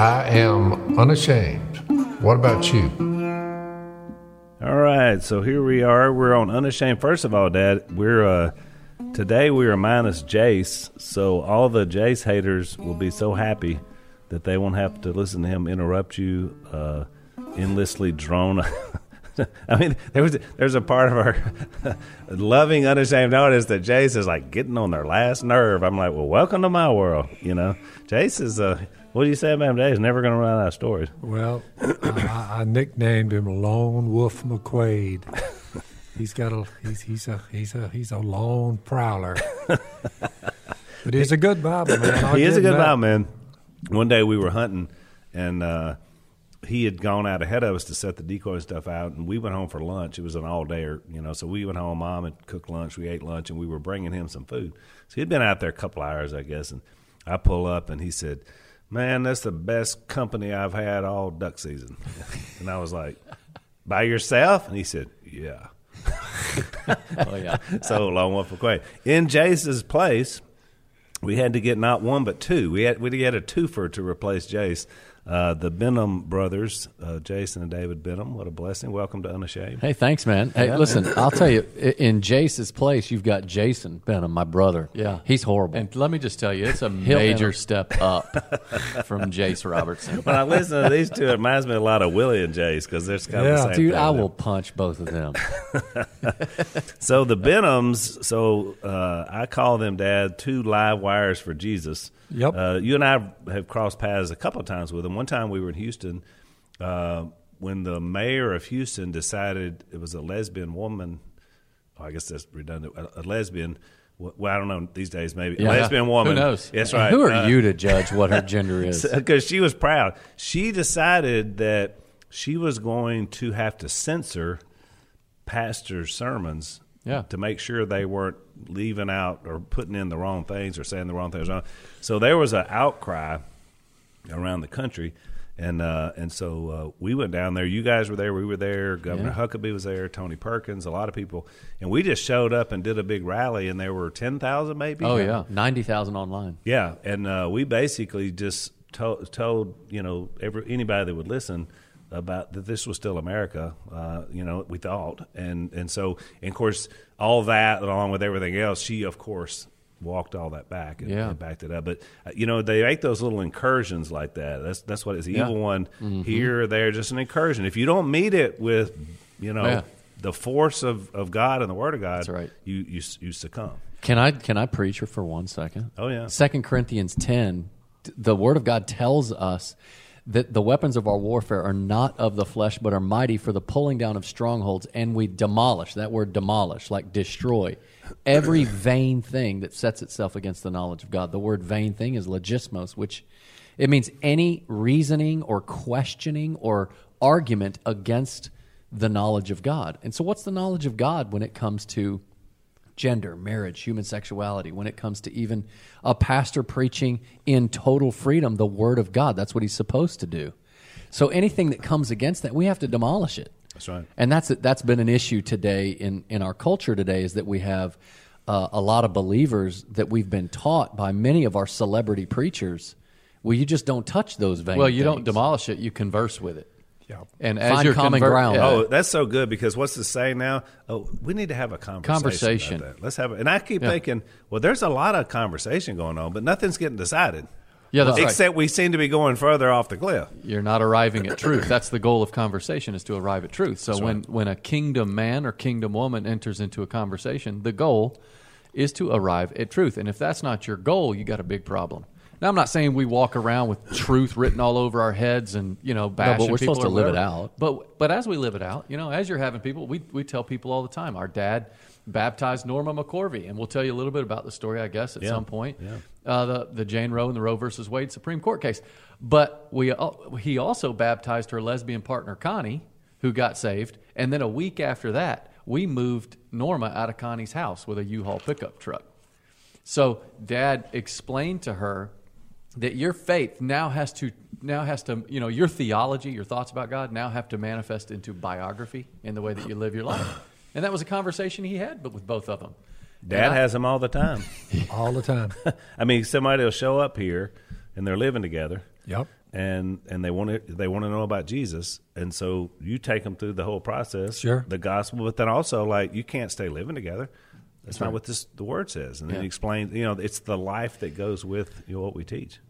I am unashamed. What about you? All right, so here we are. We're on Unashamed. First of all, Dad, we're uh, today we are minus Jase, so all the Jase haters will be so happy that they won't have to listen to him interrupt you, uh, endlessly drone. I mean, there was there's a part of our loving unashamed audience that Jase is like getting on their last nerve. I'm like, well, welcome to my world. You know, Jase is uh, what do you say about him? Jase never going to run out of stories. Well, I, I nicknamed him Lone Wolf McQuaid. He's got a he's he's a he's a he's a lone prowler. but he's a good Bible man. I'll he is a good that. Bible man. One day we were hunting, and uh, he had gone out ahead of us to set the decoy stuff out, and we went home for lunch. It was an all dayer, you know. So we went home. Mom had cooked lunch. We ate lunch, and we were bringing him some food. So he'd been out there a couple hours, I guess. And I pull up, and he said, "Man, that's the best company I've had all duck season." and I was like, "By yourself?" And he said, "Yeah." Oh yeah. so Lone Wolf McQuaid. In Jase's place, we had to get not one but two. We had we had a twofer to replace Jase. Uh, the Benham brothers, uh, Jason and David Benham. What a blessing! Welcome to Unashamed. Hey, thanks, man. Hey, listen, I'll tell you, in Jase's place, you've got Jason Benham, my brother. Yeah. he's horrible. And let me just tell you, it's a major step up from Jase Robertson. When I listen to these two, it reminds me a lot of Willie and Jase because they're kind of the same Dude, thing. I will punch both of them. So the Benhams, so uh, I call them, Dad, two live wires for Jesus. Yep. Uh, you and I have crossed paths a couple of times with them. One time we were in Houston uh, when the mayor of Houston decided it was a lesbian woman. Oh, I guess that's redundant. A, a lesbian. Well, I don't know these days. Maybe a lesbian woman. Who knows? That's right. Who are Uh, you to judge what her gender is? because she was proud. She decided that she was going to have to censor pastors' sermons Yeah. to make sure they weren't leaving out or putting in the wrong things or saying the wrong things. So there was an outcry around the country. And uh, and so uh, we went down there. You guys were there. We were there. Governor Huckabee was there. Tony Perkins. A lot of people. And we just showed up and did a big rally. And there were ten thousand, maybe. Oh yeah. Ninety thousand online. Yeah, and uh, we basically just told, told you know every anybody that would listen about that this was still America. Uh, you know, we thought, and and so and of course all that along with everything else, she of course walked all that back and, Yeah. and backed it up. But uh, you know, they make those little incursions like that. That's that's what it's the Yeah. evil one here or there, just an incursion. If you don't meet it with you know. Yeah. The force of, of God and the Word of God, That's right. you, you you succumb. Can I can I preach her for one second? Oh, yeah. Second Corinthians ten, the Word of God tells us that the weapons of our warfare are not of the flesh, but are mighty for the pulling down of strongholds, and we demolish. That word demolish, like destroy, every vain thing that sets itself against the knowledge of God. The word vain thing is logismos, which it means any reasoning or questioning or argument against the knowledge of God. And so, what's the knowledge of God when it comes to gender, marriage, human sexuality, when it comes to even a pastor preaching in total freedom the word of God. That's what he's supposed to do. So anything that comes against that, we have to demolish it. That's right. And that's that's been an issue today in in our culture today is that we have uh, a lot of believers that we've been taught by many of our celebrity preachers. Well, you just don't touch those vain. Well, you don't demolish it; you converse with it. Yeah. And as Find you're common conver- ground. yeah. Oh, that's so good because what's the saying now? Oh, we need to have a conversation. Conversation. About that. Let's have it. And I keep Yeah. thinking, well, there's a lot of conversation going on, but nothing's getting decided. Yeah, that's right. Except we seem to be going further off the cliff. you're not arriving at truth. That's the goal of conversation is to arrive at truth. So when, when a kingdom man or kingdom woman enters into a conversation, the goal is to arrive at truth. And if that's not your goal, you got a big problem. Now I'm not saying we walk around with truth written all over our heads and you know bashing we're people supposed to live it out. But but as we live it out, you know, as you're having people, we we tell people all the time. Our dad baptized Norma McCorvey, and we'll tell you a little bit about the story, I guess, at Yeah. some point. Uh, the the Jane Roe and the Roe versus Wade Supreme Court case. But we al- he also baptized her lesbian partner Connie, who got saved, and then a week after that, we moved Norma out of Connie's house with a U-Haul pickup truck. So dad explained to her that your faith now has to now has to you know your theology, your thoughts about God now have to manifest into biography in the way that you live your life. And that was a conversation he had but with both of them. Dad I- has them all the time. all the time. I mean, somebody will show up here and they're living together. Yep. and and they want to they want to know about Jesus, and so you take them through the whole process, Sure. the gospel, but then also like you can't stay living together. That's not what this the word says, and then Yeah. he explains. You know, it's the life that goes with you know, what we teach.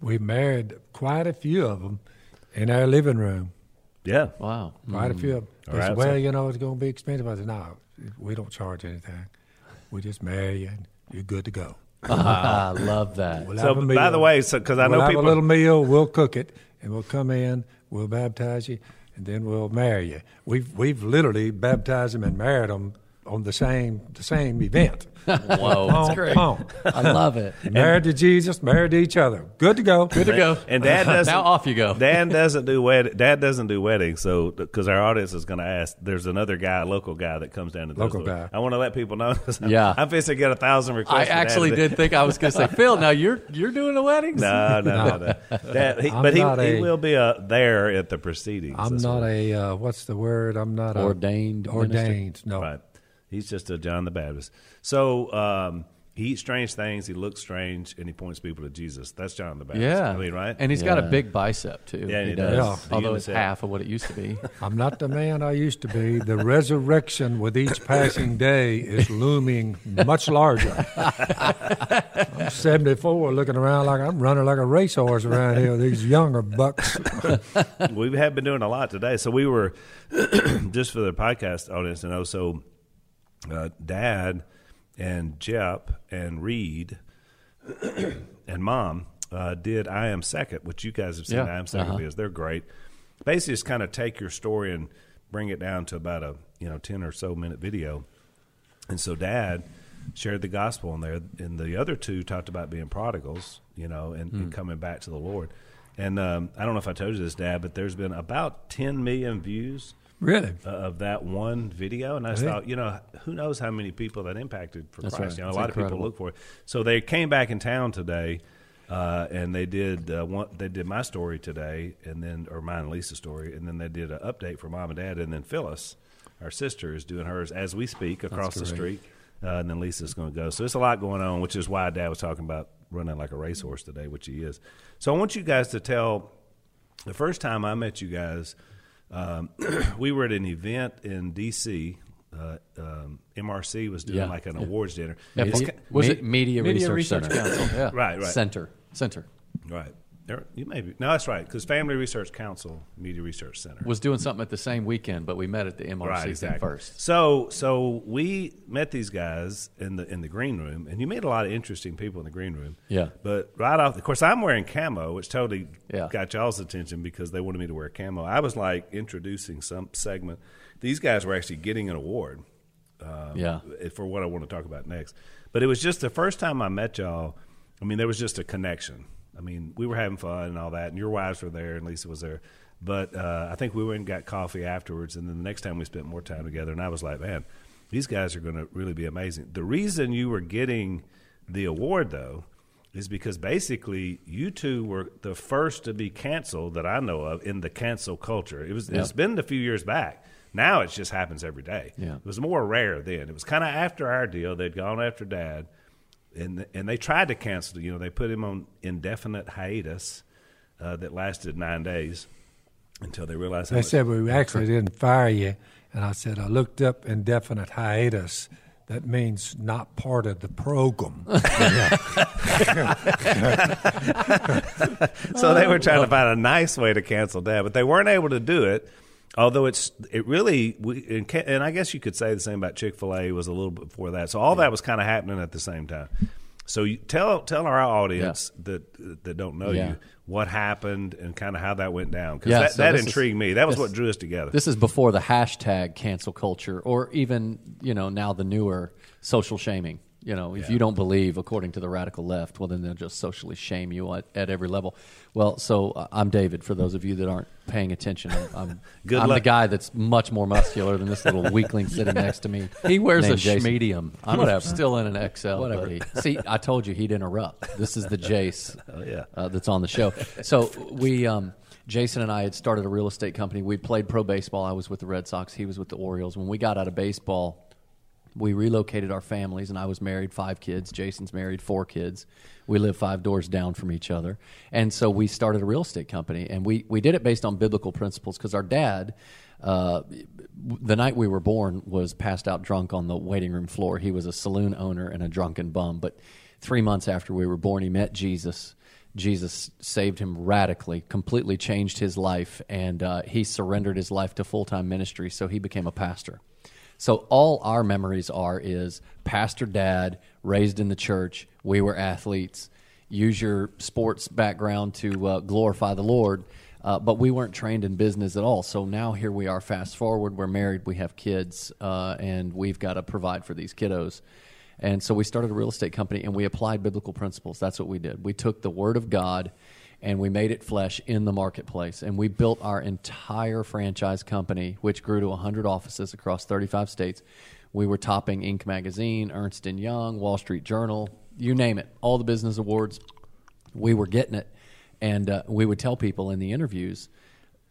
We married quite a few of them in our living room. Yeah, Wow. Quite a mm. few of them. They All right, said, so- well, you know, it's going to be expensive. I said, no, we don't charge anything. We just marry you and you're good to go. I love that. We'll So, by the meal. way, so because I we'll know have people, a little meal. We'll cook it, and we'll come in. We'll baptize you, and then we'll marry you. We've we've literally baptized them and married them on the same the same event. Whoa, Boom, that's great. boom. I love it. Married to Jesus, married to each other. Good to go. Good to go. and Dad doesn't. now off you go. Dad doesn't do wed. Dad doesn't do weddings, so because our audience is going to ask, there's another guy, local guy that comes down to Local those. guy. I want to let people know. I'm- Yeah. I'm fixing to get a thousand requests. I for Dad actually did think I was going to say, Phil. Now you're you're doing the weddings. No, no, no. no. Dad, he, but he, not he will be uh, there at the proceedings. I'm not what- a uh, what's the word? I'm not Ordained a, minister? ordained. No, right. He's just a John the Baptist. So um, he eats strange things. He looks strange, and he points people to Jesus. That's John the Baptist. Yeah, I mean, right? And he's got a big bicep too. Yeah, he, he does. does. Yeah. Although it's half of what it used to be. I'm not the man I used to be. The resurrection with each passing day is looming much larger. I'm 74, looking around like I'm running like a racehorse around here these younger bucks. we have been doing a lot today. So we were just for the podcast audience to know. Uh, Dad and Jep and Reed and Mom uh, did "I Am Second, which you guys have seen. Yeah. "I Am 2nd Uh-huh. videos. They're great. Basically, just kind of take your story and bring it down to about a you know ten or so minute video. And so Dad shared the gospel in there, and the other two talked about being prodigals, you know, and, and coming back to the Lord. And um, I don't know if I told you this, Dad, but there's been about 10 million views Really? uh, of that one video, and I Really? thought, you know, who knows how many people that impacted for That's Christ? right. You know, a lot of people look for it. So they came back in town today, uh, and they did uh, one. They did my story today, and then or mine and Lisa's story, and then they did an update for Mom and Dad, and then Phyllis, our sister, is doing hers as we speak across the street, uh, and then Lisa's going to go. So it's a lot going on, which is why Dad was talking about running like a racehorse today, which he is. So I want you guys to tell the first time I met you guys, um, we were at an event in D.C. Uh, um, MRC was doing Yeah. like an awards dinner. Yeah, It's was it Media Research Center. Council? Yeah, right, right, Center. Center right. There, you may be. No, that's right. Because Family Research Council, Media Research Center. was doing something at the same weekend, but we met at the MRC right, exactly. first. So, so we met these guys in the in the green room, and you meet a lot of interesting people in the green room. Yeah. But right off, of course, I'm wearing camo, which totally Yeah. got y'all's attention because they wanted me to wear camo. I was like introducing some segment. These guys were actually getting an award. Um, Yeah. For what I want to talk about next, but it was just the first time I met y'all. I mean, there was just a connection. I mean, we were having fun and all that, and your wives were there, and Lisa was there. But uh, I think we went and got coffee afterwards, and then the next time we spent more time together, and I was like, man, these guys are going to really be amazing. The reason you were getting the award, though, is because basically you two were the first to be canceled that I know of in the cancel culture. It was it's been a few years back. Now it just happens every day. Yeah. It was more rare then. It was kind of after our deal. They'd gone after Dad, and and they tried to cancel. You know, they put him on indefinite hiatus uh, that lasted nine days until they realized. How They said we actually didn't fire you, and I said I looked up indefinite hiatus. That means not part of the program. so they were trying to find a nice way to cancel Dad, but they weren't able to do it. Although it's it really we and, I guess you could say the same about Chick Fil A was a little bit before that. So all that was kind of happening at the same time. So you tell tell our audience that that don't know Yeah. you what happened and kind of how that went down because Yeah, that, so that this is- intrigued me. That was this- what drew us together. This is before the hashtag cancel culture, or even you know now the newer social shaming. You know, if Yeah. you don't believe according to the radical left, well then they'll just socially shame you at, at every level. Well, so uh, I'm David. For those of you that aren't paying attention, I'm, I'm, Good I'm the guy that's much more muscular than this little weakling sitting next to me. He wears a Jason. schmedium. I'm Whatever. still in an XL. Whatever. buddy. See, I told you he'd interrupt. This is the Jase Oh, yeah. uh, that's on the show. So we, um, Jason and I had started a real estate company. We played pro baseball. I was with the Red Sox. He was with the Orioles. When we got out of baseball, We relocated our families, and I was married, five kids. Jason's married, four kids. We live five doors down from each other. And so we started a real estate company, and we, we did it based on biblical principles because our dad, uh, the night we were born, was passed out drunk on the waiting room floor. He was a saloon owner and a drunken bum. But three months after we were born, he met Jesus. Jesus saved him radically, completely changed his life, and uh, he surrendered his life to full time ministry. So he became a pastor. So all our memories are is pastor dad, raised in the church. We were athletes. Use your sports background to uh, glorify the Lord. Uh, but we weren't trained in business at all. So now here we are. Fast forward, we're married, we have kids, uh, and we've got to provide for these kiddos. And so we started a real estate company, and we applied biblical principles. That's what we did. We took the Word of God and we made it flesh in the marketplace. And we built our entire franchise company, which grew to 100 offices across 35 states. We were topping Inc. magazine, Ernst Young, Wall Street Journal, you name it, all the business awards. We were getting it, and uh, we would tell people in the interviews,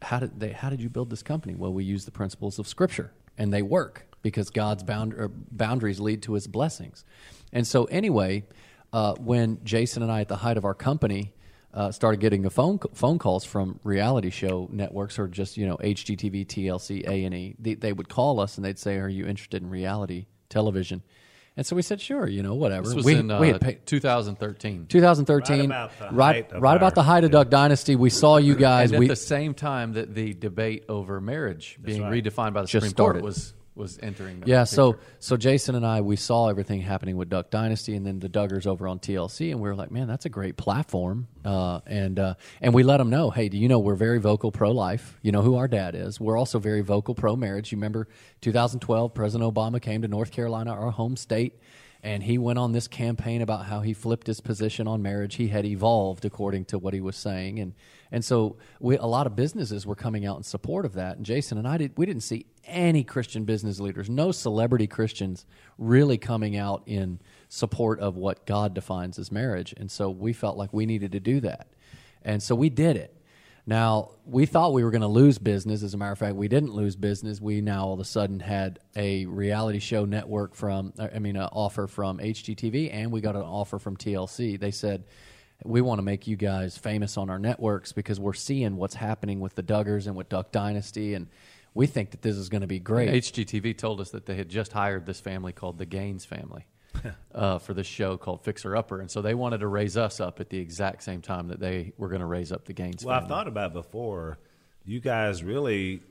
"How did they? How did you build this company?" Well, we use the principles of Scripture, and they work because God's bound, er, boundaries lead to His blessings. And so, anyway, uh, when Jason and I, at the height of our company, uh, started getting a phone phone calls from reality show networks or just you know HGTV, TLC, A and E. They, they would call us and they'd say, "Are you interested in reality television?" And so we said, "Sure, you know, whatever." This was we, in uh, we had paid, 2013. 2013, Right about the right, height of right about the height of Duck Dynasty. We saw you guys. And at we the same time that the debate over marriage being right. redefined by the Supreme started. Court was was entering. the Yeah, so picture. so Jason and I we saw everything happening with Duck Dynasty and then the Duggars over on TLC, and we were like, man, that's a great platform. Uh, and uh, and we let them know, hey, do you know we're very vocal pro life? You know who our dad is. We're also very vocal pro marriage. You remember 2012, President Obama came to North Carolina, our home state. And he went on this campaign about how he flipped his position on marriage. He had evolved according to what he was saying, and and so we, a lot of businesses were coming out in support of that. And Jason and I did we didn't see any Christian business leaders, no celebrity Christians, really coming out in support of what God defines as marriage. And so we felt like we needed to do that, and so we did it. Now, we thought we were going to lose business. As a matter of fact, we didn't lose business. We now all of a sudden had a reality show network from, I mean, an offer from HGTV, and we got an offer from TLC. They said, we want to make you guys famous on our networks because we're seeing what's happening with the Duggars and with Duck Dynasty, and we think that this is going to be great. HGTV told us that they had just hired this family called the Gaines family uh, for this show called Fixer Upper, and so they wanted to raise us up at the exact same time that they were going to raise up the Gaines Well, I've thought about it before. You guys really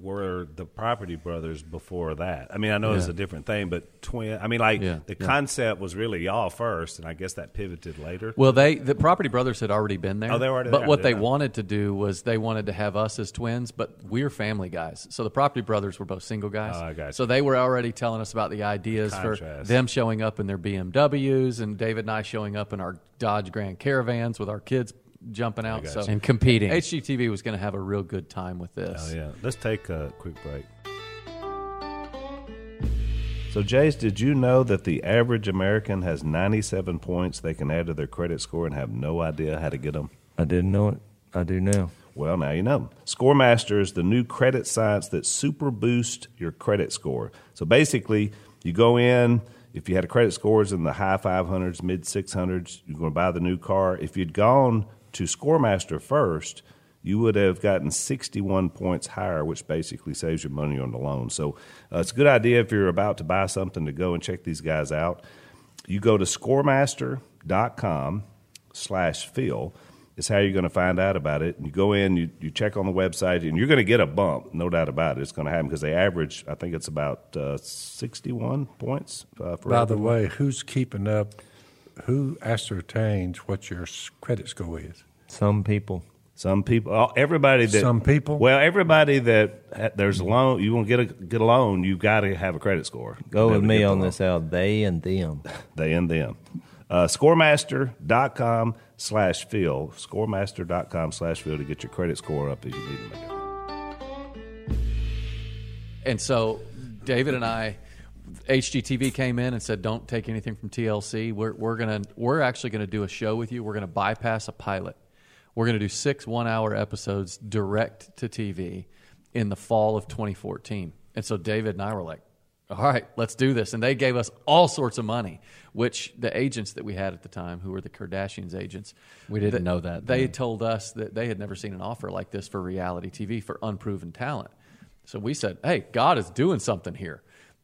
were the Property Brothers before that. I mean, I know it's Yeah. a different thing, but twin. I mean, like Yeah, the yeah. concept was really y'all first, and I guess that pivoted later. Well, they the Property Brothers had already been there. Oh, they were already But there, what they yeah. wanted to do was they wanted to have us as twins, but we're family guys. So the Property Brothers were both single guys. Oh, I got you. So they were already telling us about the ideas for them showing up in their BMWs and David and I showing up in our Dodge Grand Caravans with our kids jumping out. So and competing. HGTV was going to have a real good time with this. Oh yeah. Let's take a quick break. So, Jase, did you know that the average American has 97 points they can add to their credit score and have no idea how to get them? I didn't know it. I do now. Well, now you know. ScoreMaster is the new credit science that super boosts your credit score. So basically, you go in, if you had a credit scores in the high 500s, mid 600s, you're going to buy the new car. If you'd gone to ScoreMaster first, you would have gotten 61 points higher, which basically saves you money on the loan. So uh, it's a good idea if you're about to buy something to go and check these guys out. You go to scoremaster.com slash Phil is how you're going to find out about it. And you go in, you, you check on the website, and you're going to get a bump, no doubt about it. It's going to happen because they average, I think it's about uh, 61 points uh, for By the way, who's keeping up? Who ascertains what your credit score is? Some people. Some people, everybody that Some people? Well, everybody that there's a loan, you want to get a get a loan, you've got to have a credit score. Go with be able to me on loan. this out. They and them. They and them. Uh, scoremaster.com slash Phil. Scoremaster.com slash Phil to get your credit score up if you need them to go. And so David and I, HGTV came in and said, "Don't take anything from TLC. We're we're gonna we're actually gonna do a show with you. We're gonna bypass a pilot. We're gonna do six one-hour episodes direct to TV in the fall of 2014." And so David and I were like, all right, let's do this. And they gave us all sorts of money, which the agents that we had at the time, who were the Kardashians agents, We didn't th- know that They then. told us that they had never seen an offer like this for reality TV for unproven talent. So we said, hey, God is doing something here.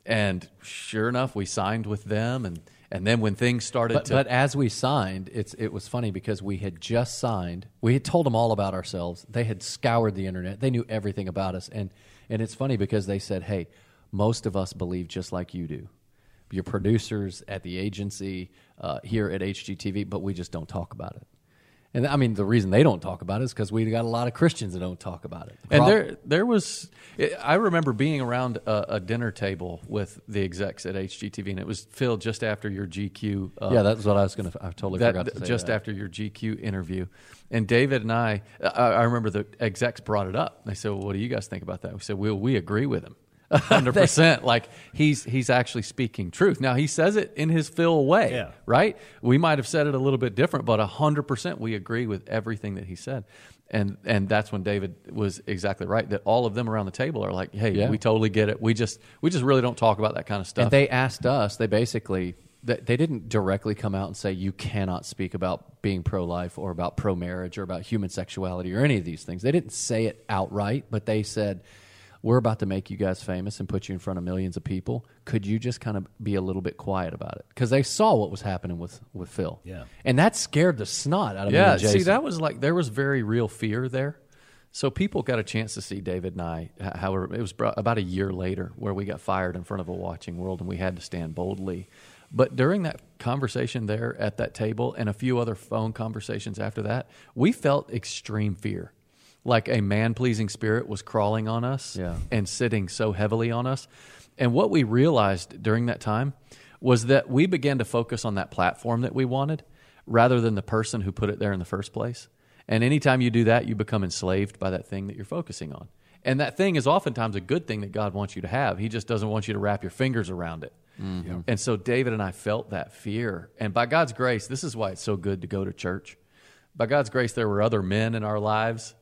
And sure enough, we signed with them. And, and then when things started But, to. but as we signed, it's it was funny because we had just signed. We had told them all about ourselves. They had scoured the internet. They knew everything about us. And and it's funny because they said, "Hey, most of us believe just like you do. Your producers at the agency uh, here at HGTV, but we just don't talk about it." And I mean, the reason they don't talk about it is because we got a lot of Christians that don't talk about it. The And there, there was. I remember being around a, a dinner table with the execs at HGTV, and it was Phil just after your GQ. Uh, yeah, that's what I was going to. I totally that, forgot to say just that. after your GQ interview, and David and I, I, I remember the execs brought it up. They said, well, "What do you guys think about that?" We said, "Well, we agree with him." Hundred percent. Like he's he's actually speaking truth. Now he says it in his Phil way, Yeah. right? We might have said it a little bit different, but hundred percent we agree with everything that he said. And and that's when David was exactly right. That all of them around the table are like, "Hey, Yeah. we totally get it. We just we just really don't talk about that kind of stuff." And they asked us. They basically they, they didn't directly come out and say you cannot speak about being pro life or about pro marriage or about human sexuality or any of these things. They didn't say it outright, but they said we're about to make you guys famous and put you in front of millions of people. Could you just kind of be a little bit quiet about it? Because they saw what was happening with with Phil. Yeah. and that scared the snot out of me. Yeah, see, that was like there was very real fear there. So people got a chance to see David and I. However, it was about a year later where we got fired in front of a watching world, and we had to stand boldly. But during that conversation there at that table, and a few other phone conversations after that, we felt extreme fear, like a man-pleasing spirit was crawling on us Yeah. and sitting so heavily on us. And what we realized during that time was that we began to focus on that platform that we wanted rather than the person who put it there in the first place. And anytime you do that, you become enslaved by that thing that you're focusing on. And that thing is oftentimes a good thing that God wants you to have. He just doesn't want you to wrap your fingers around it. Mm-hmm. And so David and I felt that fear. And by God's grace, this is why it's so good to go to church. By God's grace, there were other men in our lives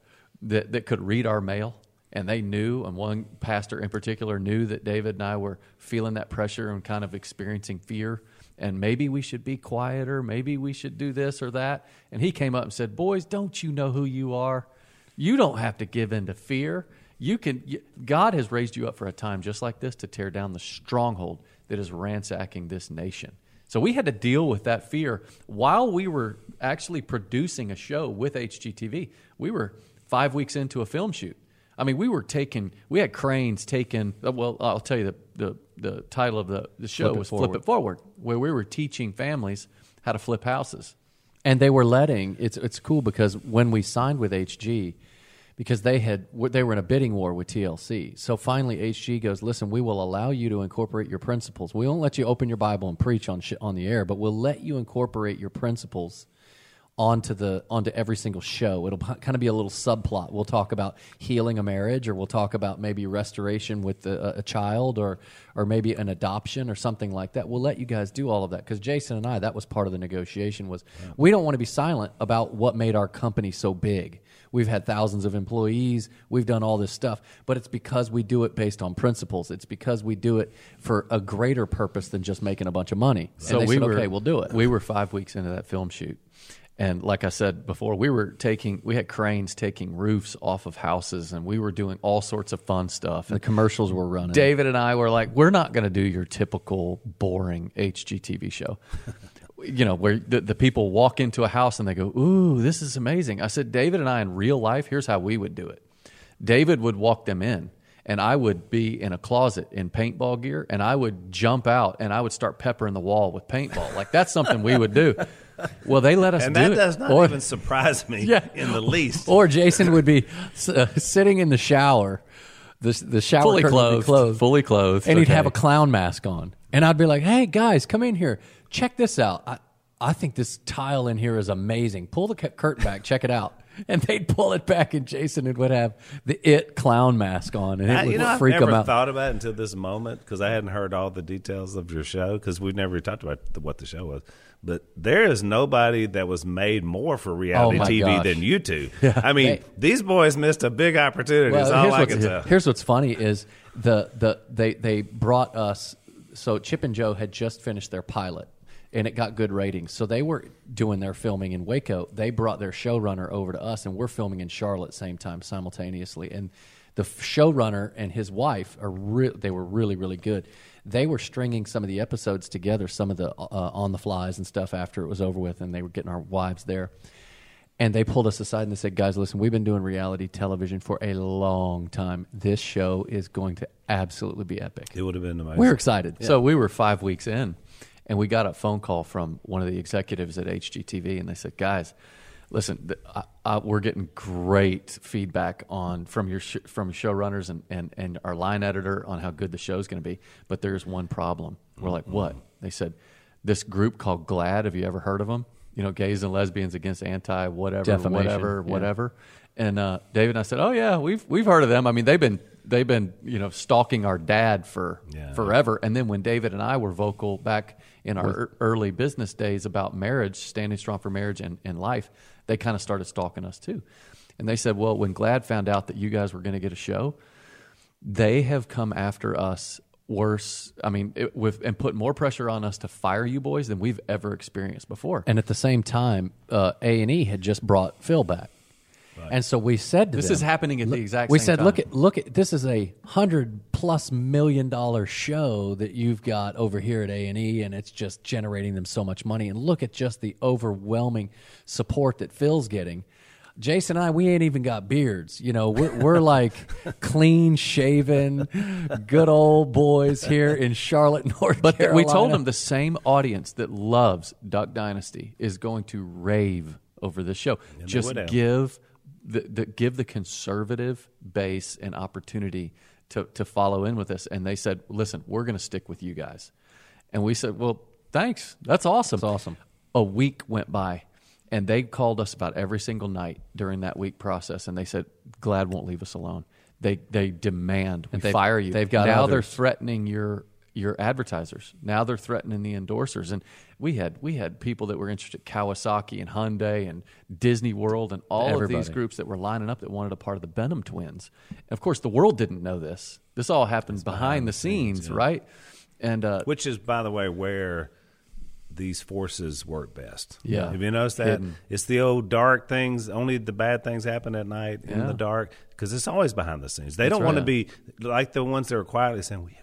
that, that could read our mail and they knew, and one pastor in particular knew that David and I were feeling that pressure and kind of experiencing fear. And maybe we should be quieter. Maybe we should do this or that. And he came up and said, Boys, don't you know who you are? You don't have to give in to fear. You can. God has raised you up for a time just like this to tear down the stronghold that is ransacking this nation. So we had to deal with that fear while we were actually producing a show with HGTV. We were five weeks into a film shoot. I mean, we were taking, we had cranes taken. uh, Well, I'll tell you the, the, the title of the, the show Flip was Flip It Forward, where we were teaching families how to flip houses. and they were letting it's it's cool because when we signed with HG because they had they were in a bidding war with TLC. So finally HG goes, "Listen, we will allow you to incorporate your principles. We won't let you open your Bible and preach on sh- on the air, but we'll let you incorporate your principles onto the onto every single show. It'll kind of be a little subplot. We'll talk about healing a marriage, or we'll talk about maybe restoration with a, a child, or or maybe an adoption or something like that. We'll let you guys do all of that because Jason and I that was part of the negotiation. Was we don't want to be silent about what made our company so big. We've had thousands of employees. We've done all this stuff, but it's because we do it based on principles. It's because we do it for a greater purpose than just making a bunch of money. So and they we said, were, okay, we'll do it. We were five weeks into that film shoot. And like I said before, we were taking, we had cranes taking roofs off of houses and we were doing all sorts of fun stuff. And the commercials were running. David and I were like, we're not going to do your typical boring HGTV show. you know, where the, the people walk into a house and they go, Ooh, this is amazing. I said, David and I in real life, here's how we would do it. David would walk them in, and I would be in a closet in paintball gear, and I would jump out and I would start peppering the wall with paintball. Like, that's something we would do. Well, they let us And do that it. does not Or- even surprise me Yeah. in the least. Or Jason would be uh, sitting in the shower, the the shower fully curtain would be clothed, closed, fully clothed, and he'd have a clown mask on, and I'd be like, "Hey guys, come in here, check this out. I I think this tile in here is amazing. Pull the curtain back, check it out." And they'd pull it back, and Jason would have the it clown mask on, and it I, would you know, I've freak him never out. thought about it until this moment because I hadn't heard all the details of your show because we've never talked about the, what the show was. But there is nobody that was made more for reality Oh, TV gosh. than you two. I mean, They- these boys missed a big opportunity. That's all here's, I what's, can tell. here's what's funny is the, the they they brought us. So Chip and Jo had just finished their pilot, and it got good ratings. So they were doing their filming in Waco. They brought their showrunner over to us, and we're filming in Charlotte same time simultaneously. And the showrunner and his wife are re- they were really really good. They were stringing some of the episodes together, some of the uh, on the flies and stuff after it was over with, and they were getting our wives there. And they pulled us aside and they said, "Guys, listen, we've been doing reality television for a long time. This show is going to absolutely be epic. It would have been amazing. We're excited." So we were five weeks in, and we got a phone call from one of the executives at HGTV, and they said, "Guys, listen, th- I, I, we're getting great feedback on from your sh- from showrunners and, and and our line editor on how good the show's going to be, but there's one problem." We're like, mm-hmm. "What?" They said, "This group called GLAAD. Have you ever heard of them? You know, gays and lesbians against anti whatever, Defamation, whatever, yeah. whatever." And uh, David and I said, "Oh yeah, we've we've heard of them. I mean, they've been they've been you know stalking our dad for Yeah. forever. And then when David and I were vocal back in our ear- early business days about marriage, standing strong for marriage and, and life, they kind of started stalking us too. And they said, well, when GLAAD found out that you guys were going to get a show, they have come after us worse. I mean, it, with and put more pressure on us to fire you boys than we've ever experienced before. And at the same time, uh, A and E had just brought Phil back, and so we said to This them, is happening at the exact We said, time. look at look at this is a hundred plus million dollar show that you've got over here at A and E, and it's just generating them so much money. And look at just the overwhelming support that Phil's getting. Jason and I, we ain't even got beards. You know, we're, we're like clean shaven, good old boys here in Charlotte, North But th- we told them the same audience that loves Duck Dynasty is going to rave over this show. they Just give the, the give the conservative base an opportunity to to follow in with us. And they said, "Listen, we're going to stick with you guys." And we said, "Well, thanks. That's awesome. That's awesome. A week went by. And they called us about every single night during that week process, and they said, "GLAAD won't leave us alone." They they demand we they've- fire you. they've got now they're threatening your your advertisers. Now they're threatening the endorsers. And we had we had people that were interested in Kawasaki and Hyundai and Disney World and all of these groups that were lining up that wanted a part of the Benham twins. And of course the world didn't know this. This all happens behind, the scenes, right? And uh, Which is, by the way, where these forces work best. Yeah. Have you noticed that? Hidden. It's the old dark things. Only the bad things happen at night in Yeah. the dark because it's always behind the scenes. They don't want to be like the ones that are quietly saying, "We agree."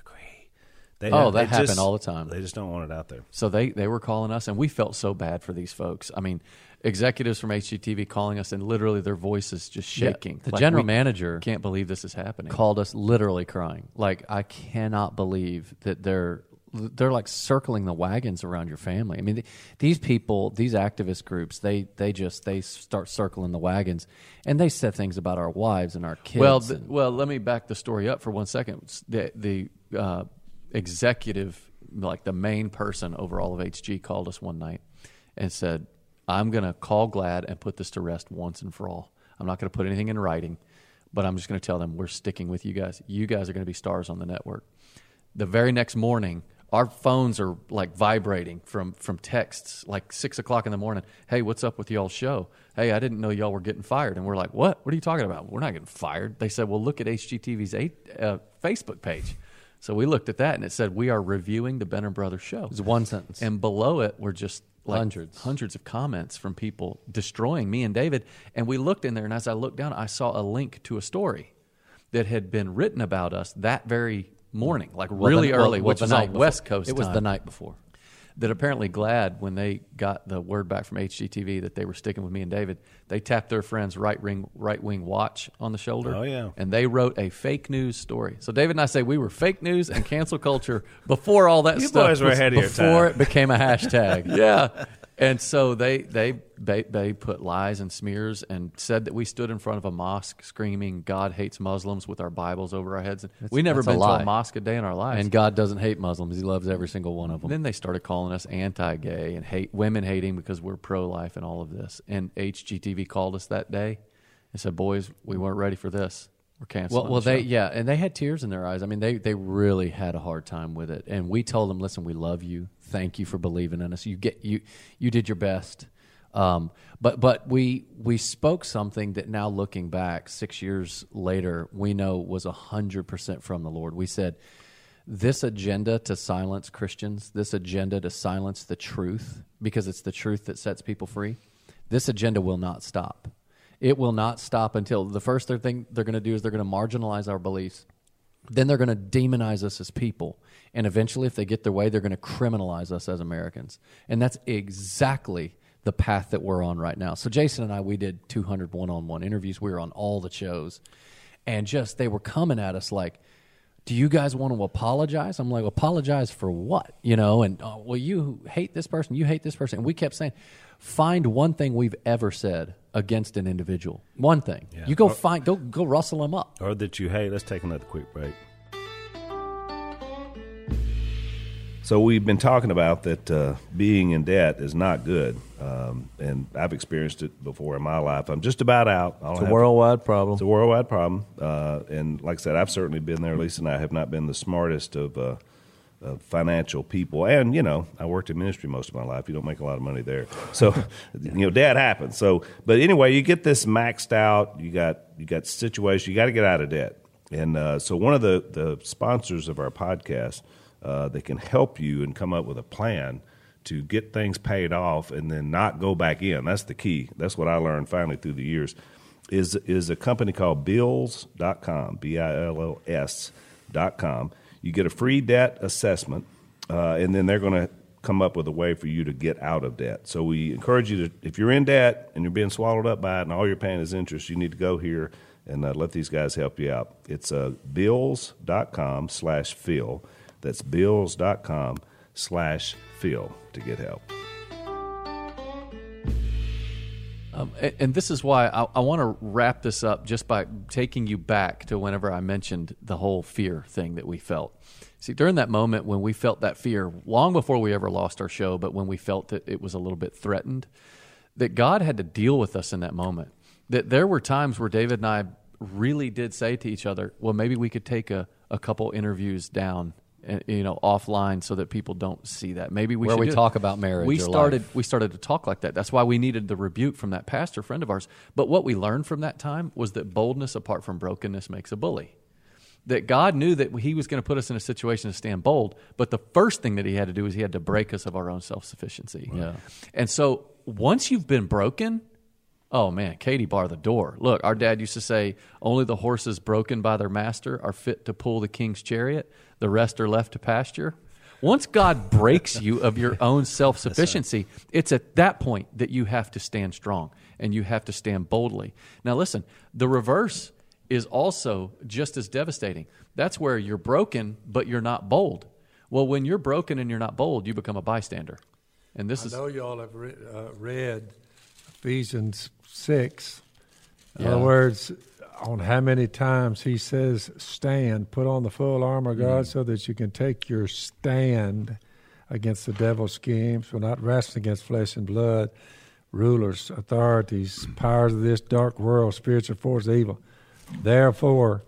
They, Oh, they that happened just- all the time. They just don't want it out there. So they, they were calling us, and we felt so bad for these folks. I mean, executives from HGTV calling us, and literally their voices just Yeah, shaking. the Like, general manager can't believe this is happening. called us literally crying. Like I cannot believe that they're they're like circling the wagons around your family. I mean, th- these people, these activist groups, they they just they start circling the wagons, and they said things about our wives and our kids. Well, th- and- well, let me back the story up for one second. The the uh, executive, like the main person over all of HG, called us one night and said, "I'm going to call GLAAD and put this to rest once and for all. I'm not going to put anything in writing, but I'm just going to tell them we're sticking with you guys. You guys are going to be stars on the network." The very next morning. Our phones are like vibrating from from texts, like six o'clock in the morning. Hey, what's up with y'all's show? Hey, I didn't know y'all were getting fired, and we're like, what? What are you talking about? We're not getting fired. They said, well, look at HGTV's eight, uh, Facebook page. So we looked at that, and it said we are reviewing the Benham Brothers show. it was one sentence. And below it were just like Hundreds. hundreds of comments from people destroying me and David. And we looked in there, and as I looked down, I saw a link to a story that had been written about us that very morning, like Well, really the- early, well, which was night on before. West Coast. It was time the night before. That apparently GLAAD when they got the word back from HGTV that they were sticking with me and David, they tapped their friend's right wing right wing watch on the shoulder. Oh, yeah. and they wrote a fake news story. So David and I say we were fake news and cancel culture before all that You stuff. boys were ahead of your time. Before it became a hashtag. yeah. And so they, they they they put lies and smears and said that we stood in front of a mosque screaming "God hates Muslims" with our Bibles over our heads. And we never that's a been to lie. a mosque a day in our lives. And God doesn't hate Muslims; He loves every single one of them. Then they started calling us anti-gay and hate women hating because we're pro-life and all of this. And HGTV called us that day and said, "Boys, we weren't ready for this." We're canceling. Well, well, the they yeah, and they had tears in their eyes. I mean, they they really had a hard time with it, and we told them, "Listen, we love you. Thank you for believing in us. You get you you did your best." Um, but but we we spoke something that now looking back six years later, we know was hundred percent from the Lord. We said this agenda to silence Christians, this agenda to silence the truth, because it's the truth that sets people free. This agenda will not stop. It will not stop until the first thing they're going to do is they're going to marginalize our beliefs. Then they're going to demonize us as people. And eventually, if they get their way, they're going to criminalize us as Americans. And that's exactly the path that we're on right now. So, Jason and I, we did 200 one on one interviews. We were on all the shows. And just, they were coming at us like, do you guys want to apologize? I'm like, apologize for what? You know, and oh, well, you hate this person, you hate this person. And we kept saying, find one thing we've ever said against an individual. One thing. Yeah. You go Or- find, go go rustle them up. or that you hate. Let's take another quick break. So we've been talking about that uh, being in debt is not good, um, and I've experienced it before in my life. I'm just about out. I'll It's a worldwide problem. It's a worldwide problem, uh, and like I said, I've certainly been there. Lisa and I have not been the smartest of, uh, of financial people, and you know, I worked in ministry most of my life. You don't make a lot of money there, so you know, debt happens. So, but anyway, you get this maxed out. You got you got situation. You got to get out of debt, and uh, so one of the the sponsors of our podcast uh, that can help you and come up with a plan to get things paid off and then not go back in. That's the key. That's what I learned finally through the years. Is is a company called Bills.com, B I L L S dot com. You get a free debt assessment, uh, and then they're going to come up with a way for you to get out of debt. So we encourage you to, if you're in debt and you're being swallowed up by it, and all you're paying is interest, you need to go here and uh, let these guys help you out. It's uh, bills.com slash Phil. That's bills.com slash Phil to get help. Um, and this is why I, I want to wrap this up just by taking you back to whenever I mentioned the whole fear thing that we felt. See, during that moment when we felt that fear, long before we ever lost our show, but when we felt that it was a little bit threatened, that God had to deal with us in that moment. That there were times where David and I really did say to each other, well, maybe we could take a, a couple interviews down. Uh, You know, offline, so that people don't see that. Maybe we Where should we do it. talk about marriage We started life. we started to talk like that. That's why we needed the rebuke from that pastor friend of ours. But what we learned from that time was that boldness apart from brokenness makes a bully. That God knew that he was going to put us in a situation to stand bold, but the first thing that he had to do is he had to break us of our own self sufficiency. Yeah. And so once you've been broken, oh man, Katie bar the door. Look, our dad used to say, only the horses broken by their master are fit to pull the king's chariot, the rest are left to pasture. Once God breaks you of your own self sufficiency, it's at that point that you have to stand strong and you have to stand boldly. Now, listen, the reverse is also just as devastating. That's where you're broken, but you're not bold. Well, when you're broken and you're not bold, you become a bystander. And this I is know you all have re- uh, read Ephesians 6. In Yeah. other words, on how many times he says, stand, put on the full armor of God mm. so that you can take your stand against the devil's schemes. We're not wrestling against flesh and blood, rulers, authorities, powers of this dark world, spiritual force evil. Therefore,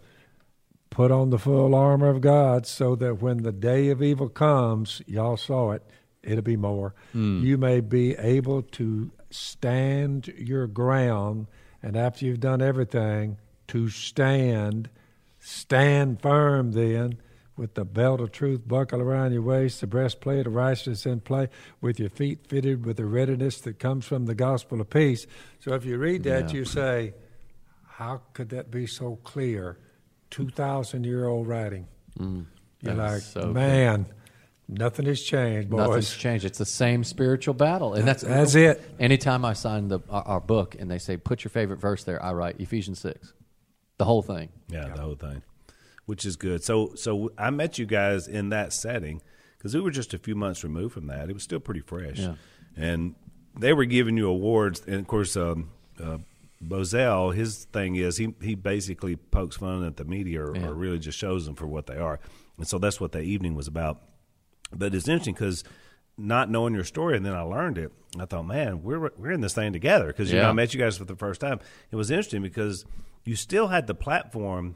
put on the full armor of God so that when the day of evil comes, y'all saw it, it'll be more. Mm. You may be able to stand your ground, and after you've done everything, to stand, stand firm then. With the belt of truth buckled around your waist, the breastplate of righteousness in play, with your feet fitted with the readiness that comes from the gospel of peace. So if you read that, Yeah. you say, How could that be so clear? 2,000 year old writing. You're Mm. Like, so man, nothing has changed, boys. Nothing's changed. It's the same spiritual battle, and that's That's it. Anytime I sign the our, our book and they say put your favorite verse there, I write Ephesians six, the whole thing. Yeah, the whole thing, which is good. So, so I met you guys in that setting because we were just a few months removed from that. It was still pretty fresh, Yeah. and they were giving you awards. And of course, um, uh, Bozell, his thing is he he basically pokes fun at the media or, Yeah. or really just shows them for what they are, and so that's what the evening was about. But it's interesting because not knowing your story, and then I learned it. I thought, man, we're we're in this thing together because you know I met you guys for the first time. It was interesting because you still had the platform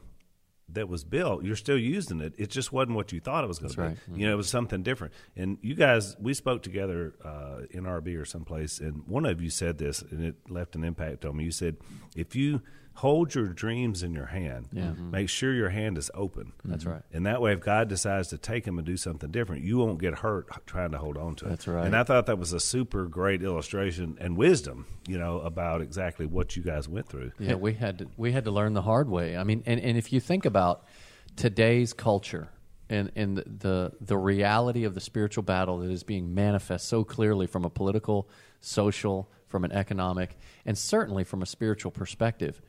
that was built, you're still using it. It just wasn't what you thought it was going to be. right. You know, it was something different. And you guys, we spoke together uh, in RB or someplace, and one of you said this, and it left an impact on me. You said, if you hold your dreams in your hand, Yeah. Mm-hmm. make sure your hand is open. That's mm-hmm. right. And that way, if God decides to take them and do something different, you won't get hurt trying to hold on to it. That's right. And I thought that was a super great illustration and wisdom, you know, about exactly what you guys went through. Yeah, we had to we had to learn the hard way. I mean, and, and if you think about today's culture and and the, the the reality of the spiritual battle that is being manifest so clearly from a political, social, from an economic, and certainly from a spiritual perspective.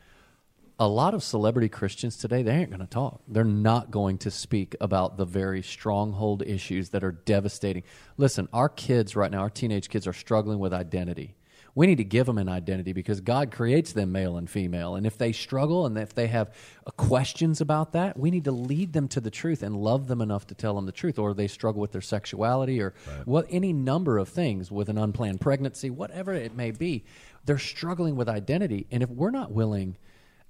A lot of celebrity Christians today, they ain't going to talk. They're not going to speak about the very stronghold issues that are devastating. Listen, our kids right now, our teenage kids are struggling with identity we need to give them an identity because God creates them male and female. And if they struggle and if they have questions about that, we need to lead them to the truth and love them enough to tell them the truth. Or they struggle with their sexuality or what any number of things with an unplanned pregnancy, whatever it may be. They're struggling with identity. And if we're not willing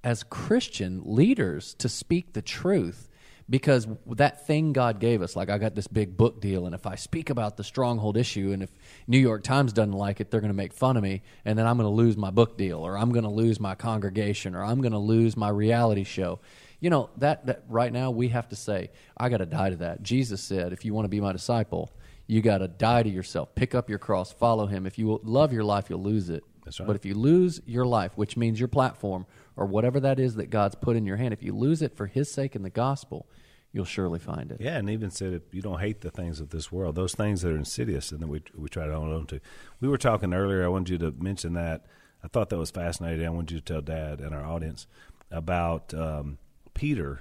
as Christian leaders to speak the truth, because that thing God gave us, like I got this big book deal, and if I speak about the stronghold issue, and if New York Times doesn't like it, they're going to make fun of me, and then I'm going to lose my book deal, or I'm going to lose my congregation, or I'm going to lose my reality show. You know that, that right now we have to say, I got to die to that. Jesus said, if you want to be my disciple, you got to die to yourself, pick up your cross, follow Him. If you love your life, you'll lose it. That's right. But if you lose your life, which means your platform or whatever that is that God's put in your hand, if you lose it for His sake and the gospel, you'll surely find it. Yeah, and even said if you don't hate the things of this world, those things that are insidious, and that we we try to hold on to. We were talking earlier. I wanted you to mention that. I thought that was fascinating. I wanted you to tell Dad and our audience about um, Peter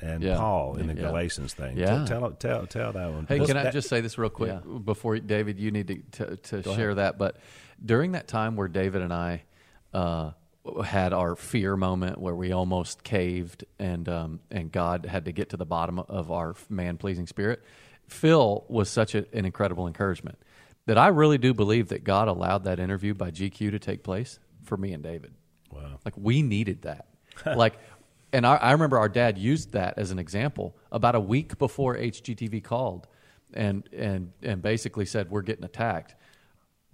and Yeah. Paul in the Yeah. Galatians thing. Yeah. Tell, tell tell tell that one. Hey, What's can I that- just say this real quick Yeah. before David? You need to to, to share that. But during that time where David and I uh, had our fear moment, where we almost caved, and um, and God had to get to the bottom of our man pleasing spirit, Phil was such a, an incredible encouragement that I really do believe that God allowed that interview by GQ to take place for me and David. Wow. Like we needed that. like, and I, I remember our dad used that as an example about a week before HGTV called, and and and basically said we're getting attacked.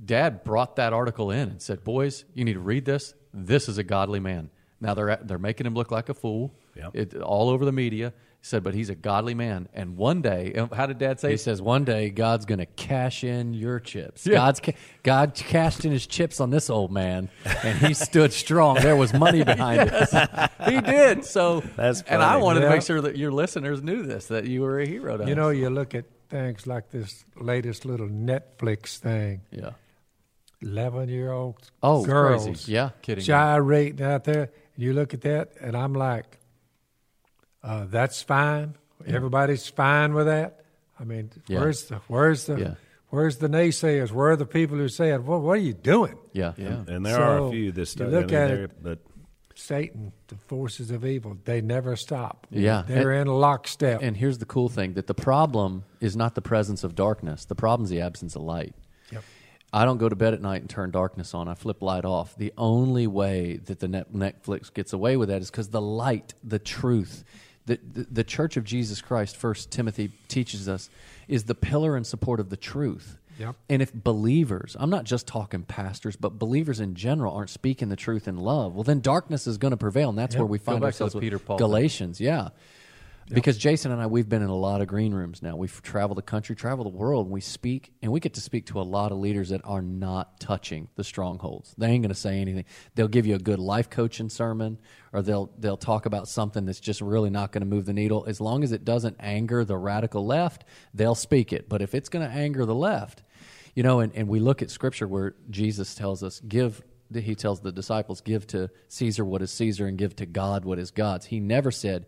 Dad brought that article in and said, "Boys, you need to read this. This is a godly man." Now they're at, they're making him look like a fool. Yep. It, all over the media. He said, "But he's a godly man." And one day, how did Dad say? He says one day God's going to cash in your chips. Yeah. God's ca- God cashed in his chips on this old man, and he stood strong. There was money behind it. he did. So That's and I funny. wanted to make sure that your listeners knew this that you were a hero. To You us. know, you look at things like this latest little Netflix thing. yeah. Eleven year old Oh, girls crazy. Yeah. Kidding. gyrating out there. You look at that, and I'm like, uh, "That's fine. Everybody's fine with that." I mean, Yeah. where's the where's the Yeah. where's the naysayers? Where are the people who say, "Well, what are you doing?" Yeah. Yeah. And there are a few that you start. look I mean, at it- but Satan, the forces of evil, they never stop. Yeah. they're in lockstep. And here's the cool thing that the problem is not the presence of darkness. The problem is the absence of light. Yep. I don't go to bed at night and turn darkness on. I flip light off. The only way that the net Netflix gets away with that is because the light, the truth, the, the, the Church of Jesus Christ, First Timothy teaches us, is the pillar and support of the truth. Yep. And if believers, I'm not just talking pastors, but believers in general aren't speaking the truth in love, well, then darkness is going to prevail. And that's where we find ourselves Peter Paul thing. Galatians. Because Jason and I, we've been in a lot of green rooms now. We've traveled the country, traveled the world, and we speak, and we get to speak to a lot of leaders that are not touching the strongholds. They ain't going to say anything. They'll give you a good life coaching sermon, or they'll they'll talk about something that's just really not going to move the needle. As long as it doesn't anger the radical left, they'll speak it. But if it's going to anger the left, you know, and, and we look at scripture where Jesus tells us, give he tells the disciples, give to Caesar what is Caesar and give to God what is God's. He never said,